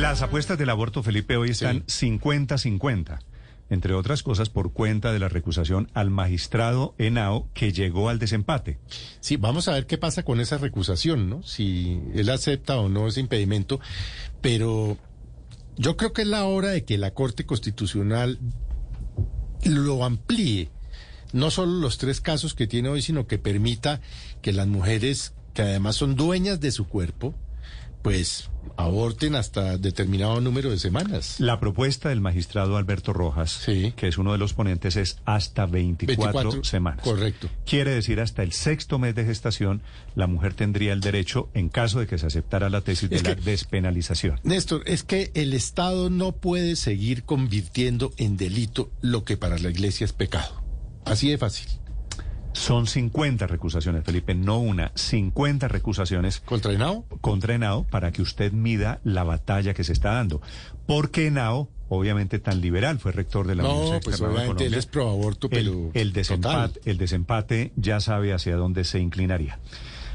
Las apuestas del aborto, Felipe, hoy están 50-50. Entre otras cosas, por cuenta de la recusación al magistrado Henao que llegó al desempate. Sí, vamos a ver qué pasa con esa recusación, ¿no? Si él acepta o no ese impedimento. Pero yo creo que es la hora de que la Corte Constitucional lo amplíe. No solo los tres casos que tiene hoy, sino que permita que las mujeres, que además son dueñas de su cuerpo, pues aborten hasta determinado número de semanas. La propuesta del magistrado Alberto Rojas, que es uno de los ponentes, es hasta 24, semanas. Correcto. Quiere decir hasta el sexto mes de gestación, la mujer tendría el derecho, en caso de que se aceptara la tesis de la despenalización. Néstor, es que el Estado no puede seguir convirtiendo en delito lo que para la Iglesia es pecado. Así de fácil. Son 50 recusaciones, Felipe, no una, 50 recusaciones. ¿Contra Henao? Contra Henao, para que usted mida la batalla que se está dando. Porque Henao, obviamente tan liberal, fue rector de la Universidad pues obviamente él es pro aborto, pero el, desempate, el desempate ya sabe hacia dónde se inclinaría.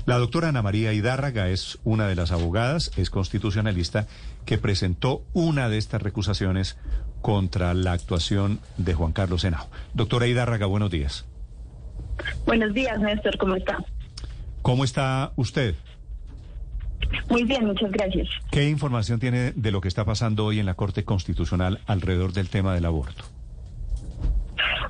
La doctora Ana María Hidárraga es una de las abogadas, es constitucionalista, que presentó una de estas recusaciones contra la actuación de Juan Carlos Henao. Doctora Hidárraga, buenos días. Buenos días, Néstor, ¿cómo está? ¿Cómo está usted? Muy bien, muchas gracias. ¿Qué información tiene de lo que está pasando hoy en la Corte Constitucional alrededor del tema del aborto?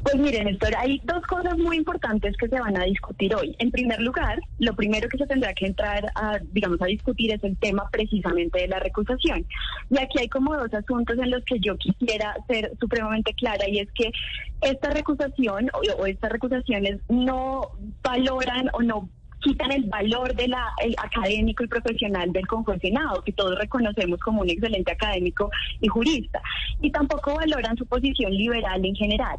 Pues miren, Néstor, hay dos cosas muy importantes que se van a discutir hoy. En primer lugar, lo primero que se tendrá que entrar a, digamos, a discutir es el tema precisamente de la recusación. Y aquí hay como dos asuntos en los que yo quisiera ser supremamente clara y es que esta recusación o, estas recusaciones no valoran o no quitan el valor de la académico y profesional del conjuncionado, que todos reconocemos como un excelente académico y jurista, y tampoco valoran su posición liberal en general,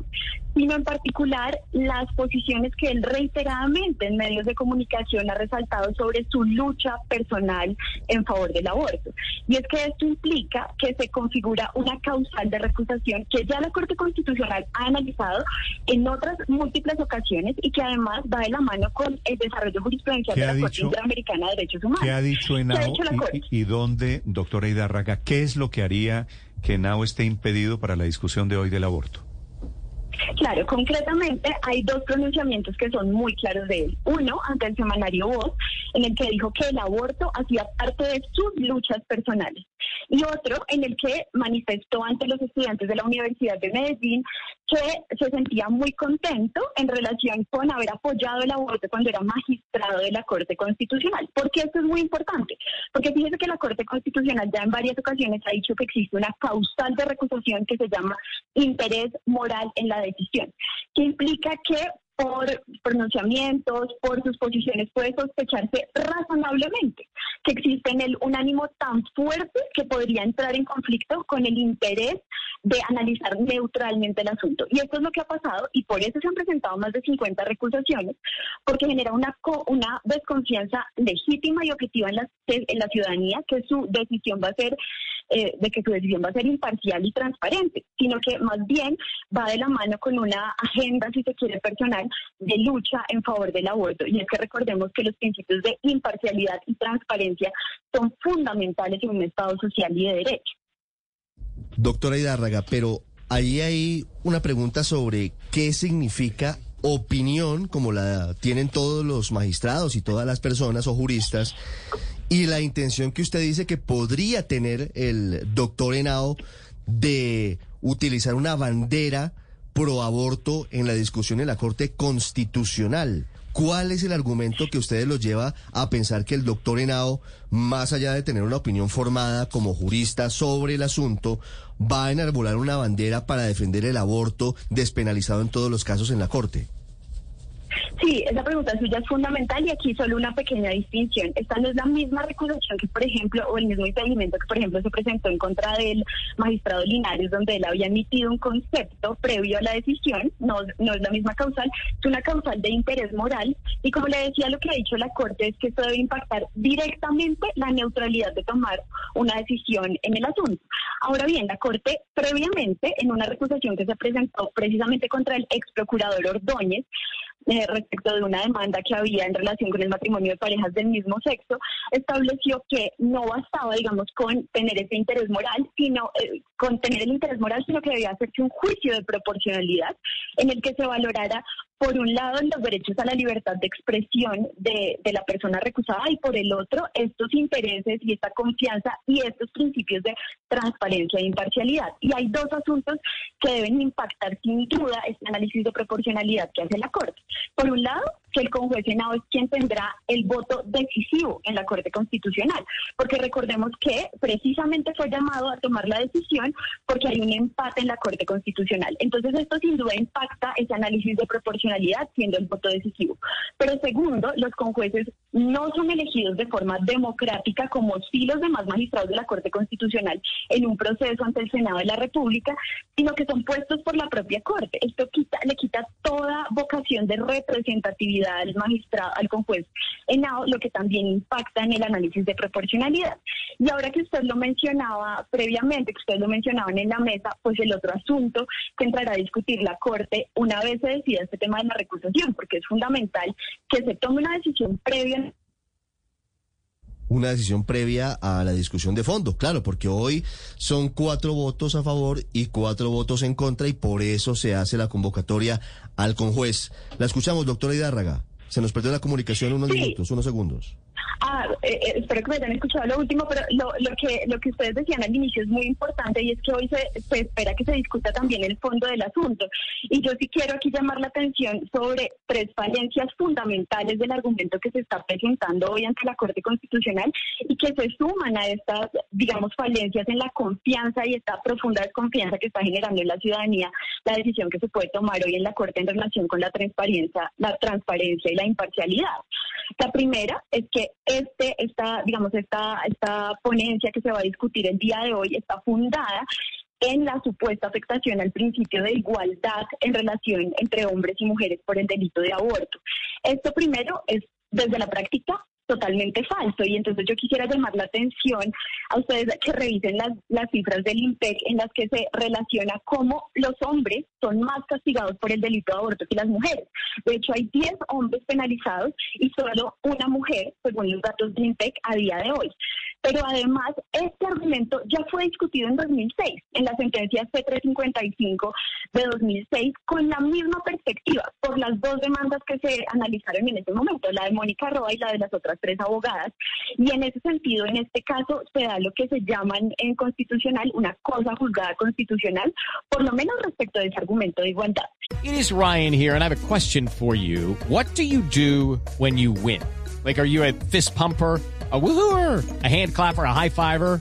sino en particular las posiciones que él reiteradamente en medios de comunicación ha resaltado sobre su lucha personal en favor del aborto. Y es que esto implica que se configura una causal de recusación que ya la Corte Constitucional ha analizado en otras múltiples ocasiones y que además va de la mano con el desarrollo ¿Qué ha dicho, de Derechos Humanos. ¿Qué ha dicho Enao y, dónde, doctora Hidárraga, qué es lo que haría que Enao esté impedido para la discusión de hoy del aborto? Claro, concretamente hay dos pronunciamientos que son muy claros de él. Uno, ante el semanario Voz, en el que dijo que el aborto hacía parte de sus luchas personales. Y otro, en el que manifestó ante los estudiantes de la Universidad de Medellín que se sentía muy contento en relación con haber apoyado el aborto cuando era magistrado de la Corte Constitucional. ¿Por qué esto es muy importante? Porque fíjese que la Corte Constitucional ya en varias ocasiones ha dicho que existe una causal de recusación que se llama interés moral en la decisión, que implica que por pronunciamientos, por sus posiciones, puede sospecharse razonablemente que existe en él un ánimo tan fuerte que podría entrar en conflicto con el interés de analizar neutralmente el asunto. Y esto es lo que ha pasado y por eso se han presentado más de 50 recusaciones, porque genera una, una desconfianza legítima y objetiva en la, en la ciudadanía que su decisión va a ser eh, de que su decisión va a ser imparcial y transparente, sino que más bien va de la mano con una agenda, si se quiere, personal de lucha en favor del aborto. Y es que recordemos que los principios de imparcialidad y transparencia son fundamentales en un Estado social y de derecho. Doctora Hidárraga, pero ahí hay una pregunta sobre qué significa opinión, como la tienen todos los magistrados y todas las personas o juristas, y la intención que usted dice que podría tener el doctor Henao de utilizar una bandera pro aborto en la discusión en la Corte Constitucional. ¿Cuál es el argumento que ustedes los lleva a pensar que el doctor Henao, más allá de tener una opinión formada como jurista sobre el asunto, va a enarbolar una bandera para defender el aborto despenalizado en todos los casos en la Corte? Sí, esa pregunta suya es fundamental y aquí solo una pequeña distinción. Esta no es la misma recusación que, por ejemplo, o el mismo impedimento que, por ejemplo, se presentó en contra del magistrado Linares, donde él había emitido un concepto previo a la decisión. No, no es la misma causal, es una causal de interés moral. Y como le decía, lo que ha dicho la Corte es que esto debe impactar directamente la neutralidad de tomar una decisión en el asunto. Ahora bien, la Corte previamente, en una recusación que se presentó precisamente contra el ex procurador Ordóñez, eh, respecto de una demanda que había en relación con el matrimonio de parejas del mismo sexo, estableció que no bastaba, digamos, con tener ese interés moral, sino eh, con tener el interés moral, sino que debía hacerse un juicio de proporcionalidad en el que se valorara por un lado, los derechos a la libertad de expresión de, de, la persona recusada y por el otro, estos intereses y esta confianza y estos principios de transparencia e imparcialidad. Y hay dos asuntos que deben impactar sin duda este análisis de proporcionalidad que hace la Corte. Por un lado, que el conjuez Senado es quien tendrá el voto decisivo en la Corte Constitucional, porque recordemos que precisamente fue llamado a tomar la decisión porque hay un empate en la Corte Constitucional. Entonces esto sin duda impacta ese análisis de proporcionalidad siendo el voto decisivo. Pero segundo, los conjueces no son elegidos de forma democrática como sí los demás magistrados de la Corte Constitucional en un proceso ante el Senado de la República, sino que son puestos por la propia Corte. Esto quita, le quita toda vocación de representatividad al magistrado, al conjuez Henao, lo que también impacta en el análisis de proporcionalidad. Y ahora que usted lo mencionaba previamente, que usted lo mencionaba en la mesa, pues el otro asunto que entrará a discutir la Corte una vez se decida este tema de la recusación, porque es fundamental que se tome una decisión previa una decisión previa a la discusión de fondo, claro, porque hoy son cuatro votos a favor y cuatro votos en contra y por eso se hace la convocatoria al conjuez. La escuchamos, doctora Hidárraga. Se nos perdió la comunicación unos minutos, unos segundos. Ah, eh, eh, espero que me hayan escuchado lo último, pero lo, que lo que ustedes decían al inicio es muy importante y es que hoy se, se, espera que se discuta también el fondo del asunto. Y yo sí quiero aquí llamar la atención sobre tres falencias fundamentales del argumento que se está presentando hoy ante la Corte Constitucional y que se suman a estas, digamos, falencias en la confianza y esta profunda desconfianza que está generando en la ciudadanía la decisión que se puede tomar hoy en la Corte en relación con la transparencia, la transparencia y la imparcialidad. La primera es que este, esta, digamos, esta, esta ponencia que se va a discutir el día de hoy está fundada en la supuesta afectación al principio de igualdad en relación entre hombres y mujeres por el delito de aborto. Esto primero es desde la práctica totalmente falso. Y entonces yo quisiera llamar la atención a ustedes que revisen las, cifras del INPEC en las que se relaciona cómo los hombres son más castigados por el delito de aborto que las mujeres. De hecho, hay 10 hombres penalizados y solo una mujer, según los datos del INPEC, a día de hoy. Pero además, este argumento ya fue discutido en 2006, en la sentencia C355 de 2006, con la misma perspectiva, por las dos demandas que se analizaron en ese momento, la de Mónica Roa y la de las otras tres abogadas. Y en ese sentido, en este caso, se da lo que se llaman en constitucional una cosa juzgada constitucional, por lo menos respecto de ese argumento de igualdad. It is Ryan here, and I have a question for you. What do you do when you win? Like, are you a fist pumper? a woohooer, a hand clapper, a high fiver.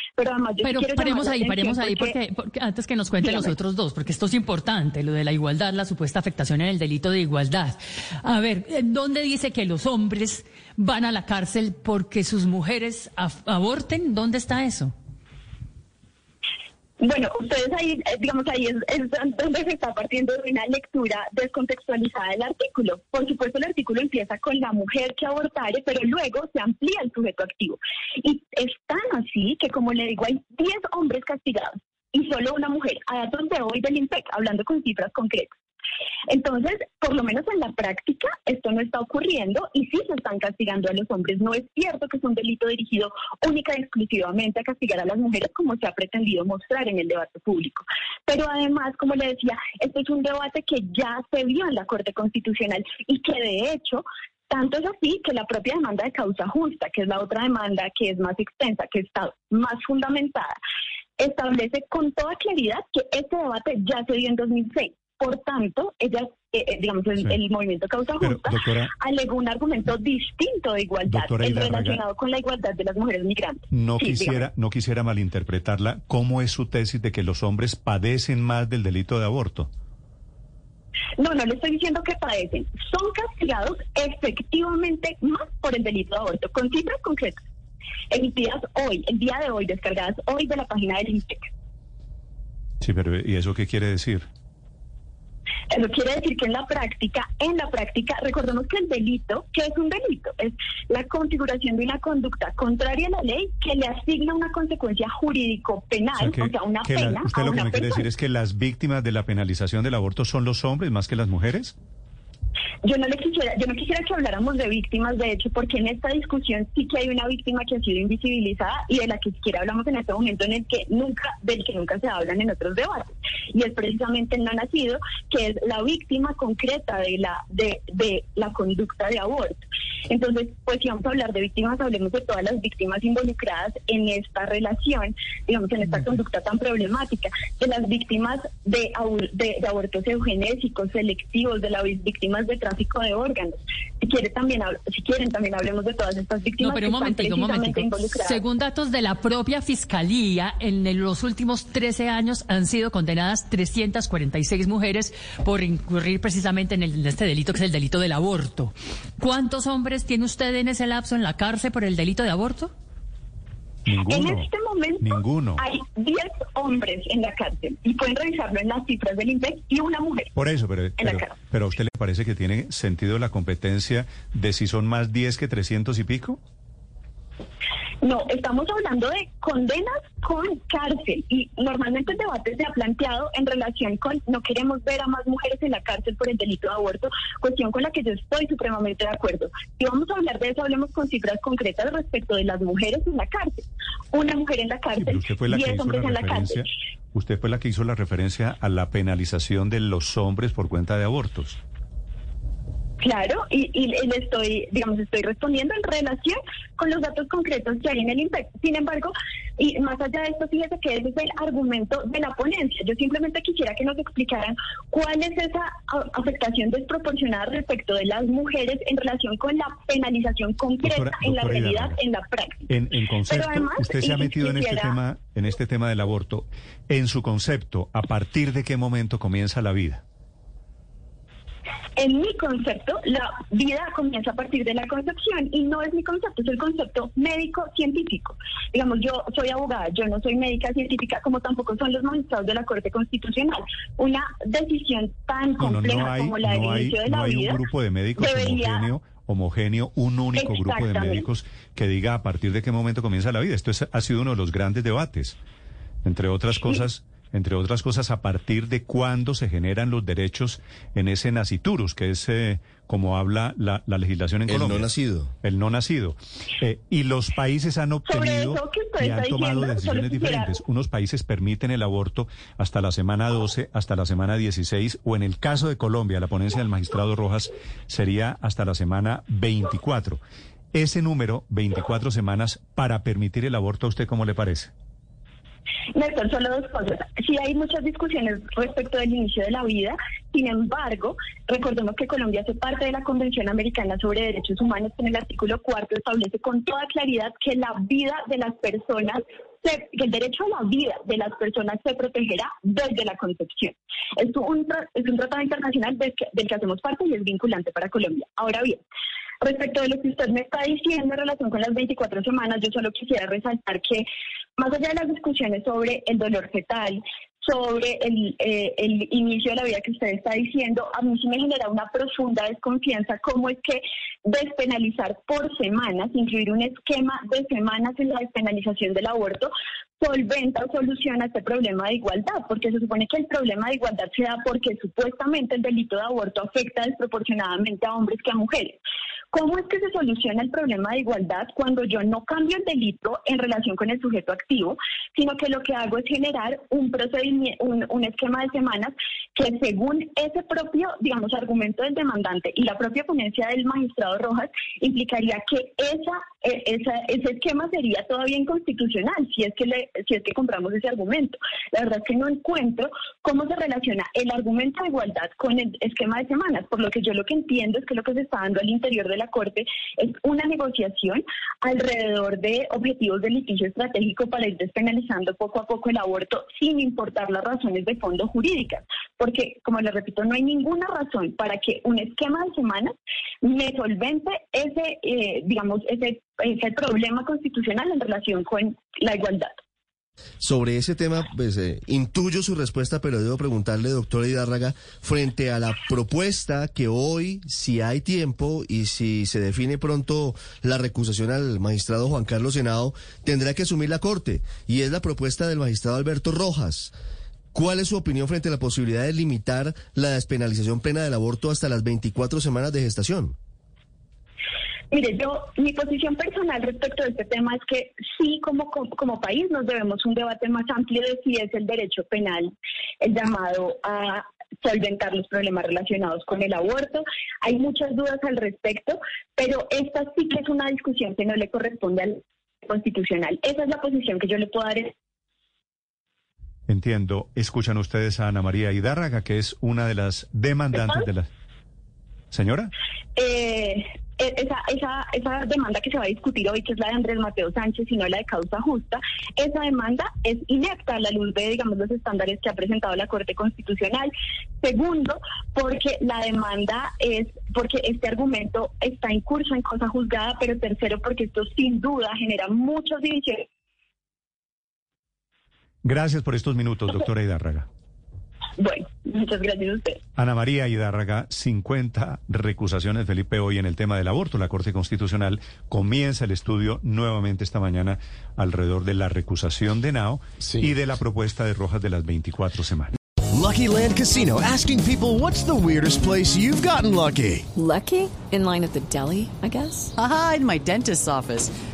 Pero, además, Pero paremos ahí, paremos ahí, porque, porque, antes que nos cuenten los otros dos, porque esto es importante, lo de la igualdad, la supuesta afectación en el delito de igualdad. A ver, ¿dónde dice que los hombres van a la cárcel porque sus mujeres aborten? ¿Dónde está eso? Bueno, ustedes ahí, eh, digamos, ahí es, donde se está partiendo de una lectura descontextualizada del artículo. Por supuesto, el artículo empieza con la mujer que abortare, pero luego se amplía el sujeto activo. Y es tan así que, como le digo, hay 10 hombres castigados y solo una mujer, a datos de hoy del INPEC, hablando con cifras concretas. Entonces, por lo menos en la práctica, esto no está ocurriendo y sí se están castigando a los hombres. No es cierto que es un delito dirigido única y exclusivamente a castigar a las mujeres, como se ha pretendido mostrar en el debate público. Pero además, como le decía, este es un debate que ya se vio en la Corte Constitucional y que de hecho tanto es así que la propia demanda de causa justa, que es la otra demanda que es más extensa, que está más fundamentada, establece con toda claridad que este debate ya se dio en 2006. Por tanto, ella, eh, eh, digamos, el, movimiento Causa Justa alegó un argumento distinto de igualdad relacionado con la igualdad de las mujeres migrantes. No quisiera, no quisiera malinterpretarla. ¿Cómo es su tesis de que los hombres padecen más del delito de aborto? No, no le estoy diciendo que padecen. Son castigados efectivamente más por el delito de aborto, con cifras concretas, emitidas hoy, el día de hoy, descargadas hoy de la página del INPEC. Sí, pero ¿y eso qué quiere decir? Eso quiere decir que en la práctica, en la práctica, recordemos que el delito, ¿qué es un delito? Es la configuración de una conducta contraria a la ley que le asigna una consecuencia jurídico penal, o sea, una pena. ¿Usted lo que me quiere decir es que las víctimas de la penalización del aborto son los hombres más que las mujeres? Yo no le quisiera, yo no quisiera que habláramos de víctimas, de hecho, porque en esta discusión sí que hay una víctima que ha sido invisibilizada y de la que siquiera hablamos en este momento en el que nunca, del que nunca se hablan en otros debates. Y es precisamente el no nacido, que es la víctima concreta de la, de, de la conducta de aborto. Entonces, pues si vamos a hablar de víctimas, hablemos de todas las víctimas involucradas en esta relación, digamos, en esta conducta tan problemática, de las víctimas de, de, de abortos eugenésicos, selectivos, de las víctimas de tráfico de órganos. Si, quiere, también, si quieren, también hablemos de todas estas víctimas. No, pero un momentico, un momentico. Según datos de la propia Fiscalía, en los últimos 13 años han sido condenadas 346 mujeres por incurrir precisamente en, en este delito que es el delito del aborto. ¿Cuántos hombres tiene usted en ese lapso en la cárcel por el delito de aborto? Ninguno. En este momento Ninguno. hay 10 hombres en la cárcel y pueden revisarlo en las cifras del INPEC y una mujer. Por eso, pero, pero, pero, a usted le parece que tiene sentido la competencia de si son más 10 que 300 y pico? No, estamos hablando de condenas con cárcel y normalmente el debate se ha planteado en relación con no queremos ver a más mujeres en la cárcel por el delito de aborto, cuestión con la que yo estoy supremamente de acuerdo. Si vamos a hablar de eso, hablemos con cifras concretas respecto de las mujeres en la cárcel. Una mujer en la cárcel, diez hombres en la cárcel. Usted fue la que hizo la referencia a la penalización de los hombres por cuenta de abortos. Claro, y, y, le estoy, digamos, estoy respondiendo en relación con los datos concretos que hay en el INPEC. Sin embargo, y más allá de esto, fíjese que ese es el argumento de la ponencia. Yo simplemente quisiera que nos explicaran cuál es esa afectación desproporcionada respecto de las mujeres en relación con la penalización concreta en la realidad, en la práctica. En, en concepto, usted se ha metido en este tema, en este tema del aborto. En su concepto, ¿a partir de qué momento comienza la vida? En mi concepto, la vida comienza a partir de la concepción y no es mi concepto, es el concepto médico-científico. Digamos, yo soy abogada, yo no soy médica científica, como tampoco son los magistrados de la Corte Constitucional. Una decisión tan compleja como la del inicio de la hay vida. un grupo de médicos homogéneo, homogéneo, un único grupo de médicos que diga a partir de qué momento comienza la vida. Esto es, ha sido uno de los grandes debates. Entre otras cosas entre otras cosas, a partir de cuándo se generan los derechos en ese naciturus, que es eh, como habla la, legislación en Colombia. El no nacido. El no nacido. Eh, y los países han obtenido y han tomado decisiones diferentes. Unos países permiten el aborto hasta la semana 12, hasta la semana 16, o en el caso de Colombia, la ponencia del magistrado Rojas sería hasta la semana 24. Ese número, 24 semanas, para permitir el aborto, ¿a usted cómo le parece? Néstor, solo dos cosas. Sí hay muchas discusiones respecto del inicio de la vida, sin embargo, recordemos que Colombia hace parte de la Convención Americana sobre Derechos Humanos, que en el artículo cuarto establece con toda claridad que la vida de las personas que el derecho a la vida de las personas se protegerá desde la concepción. Es un, es un tratado internacional del que, del que hacemos parte y es vinculante para Colombia. Ahora bien, Respecto de lo que usted me está diciendo en relación con las 24 semanas, yo solo quisiera resaltar que más allá de las discusiones sobre el dolor fetal, sobre el, eh, el inicio de la vida que usted está diciendo, a mí sí me genera una profunda desconfianza cómo es que despenalizar por semanas, incluir un esquema de semanas en la despenalización del aborto, solventa o soluciona este problema de igualdad, porque se supone que el problema de igualdad se da porque supuestamente el delito de aborto afecta desproporcionadamente a hombres que a mujeres. ¿Cómo es que se soluciona el problema de igualdad cuando yo no cambio el delito en relación con el sujeto activo, sino que lo que hago es generar un procedimiento, un, esquema de semanas que según ese propio, digamos, argumento del demandante y la propia ponencia del magistrado Rojas, implicaría que esa, e, esa, ese esquema sería todavía inconstitucional si es que le, si es que compramos ese argumento. La verdad es que no encuentro cómo se relaciona el argumento de igualdad con el esquema de semanas, por lo que yo lo que entiendo es que lo que se está dando al interior de la Corte es una negociación alrededor de objetivos de litigio estratégico para ir despenalizando poco a poco el aborto sin importar las razones de fondo jurídicas. Porque, como le repito, no hay ninguna razón para que un esquema de semanas me solvente ese, eh, digamos, ese, ese problema constitucional en relación con la igualdad. Sobre ese tema, pues eh, intuyo su respuesta, pero debo preguntarle, doctora Hidárraga, frente a la propuesta que hoy, si hay tiempo y si se define pronto la recusación al magistrado Juan Carlos Senado, tendrá que asumir la Corte, y es la propuesta del magistrado Alberto Rojas. ¿Cuál es su opinión frente a la posibilidad de limitar la despenalización plena del aborto hasta las 24 semanas de gestación? Mire, yo, mi posición personal respecto a este tema es que sí, como, como, país, nos debemos un debate más amplio de si es el derecho penal el llamado a solventar los problemas relacionados con el aborto. Hay muchas dudas al respecto, pero esta sí que es una discusión que no le corresponde al constitucional. Esa es la posición que yo le puedo dar. Entiendo. Escuchan ustedes a Ana María Hidárraga, que es una de las demandantes de la... Señora. Eh, esa, esa, esa demanda que se va a discutir hoy, que es la de Andrés Mateo Sánchez y no la de causa justa, esa demanda es inepta a la luz de, digamos, los estándares que ha presentado la Corte Constitucional. Segundo, porque la demanda es, porque este argumento está en curso en cosa juzgada, pero tercero, porque esto sin duda genera muchos divisiones. Gracias por estos minutos, doctora Hidárraga. Bueno, muchas gracias a usted. Ana María Hidárraga, 50 recusaciones, Felipe, hoy en el tema del aborto. La Corte Constitucional comienza el estudio nuevamente esta mañana alrededor de la recusación de Nao y de la propuesta de Rojas de las 24 semanas. Lucky Land Casino, asking people what's the weirdest place you've gotten lucky. Lucky? In line at the deli, I guess. Aha, in my dentist's office.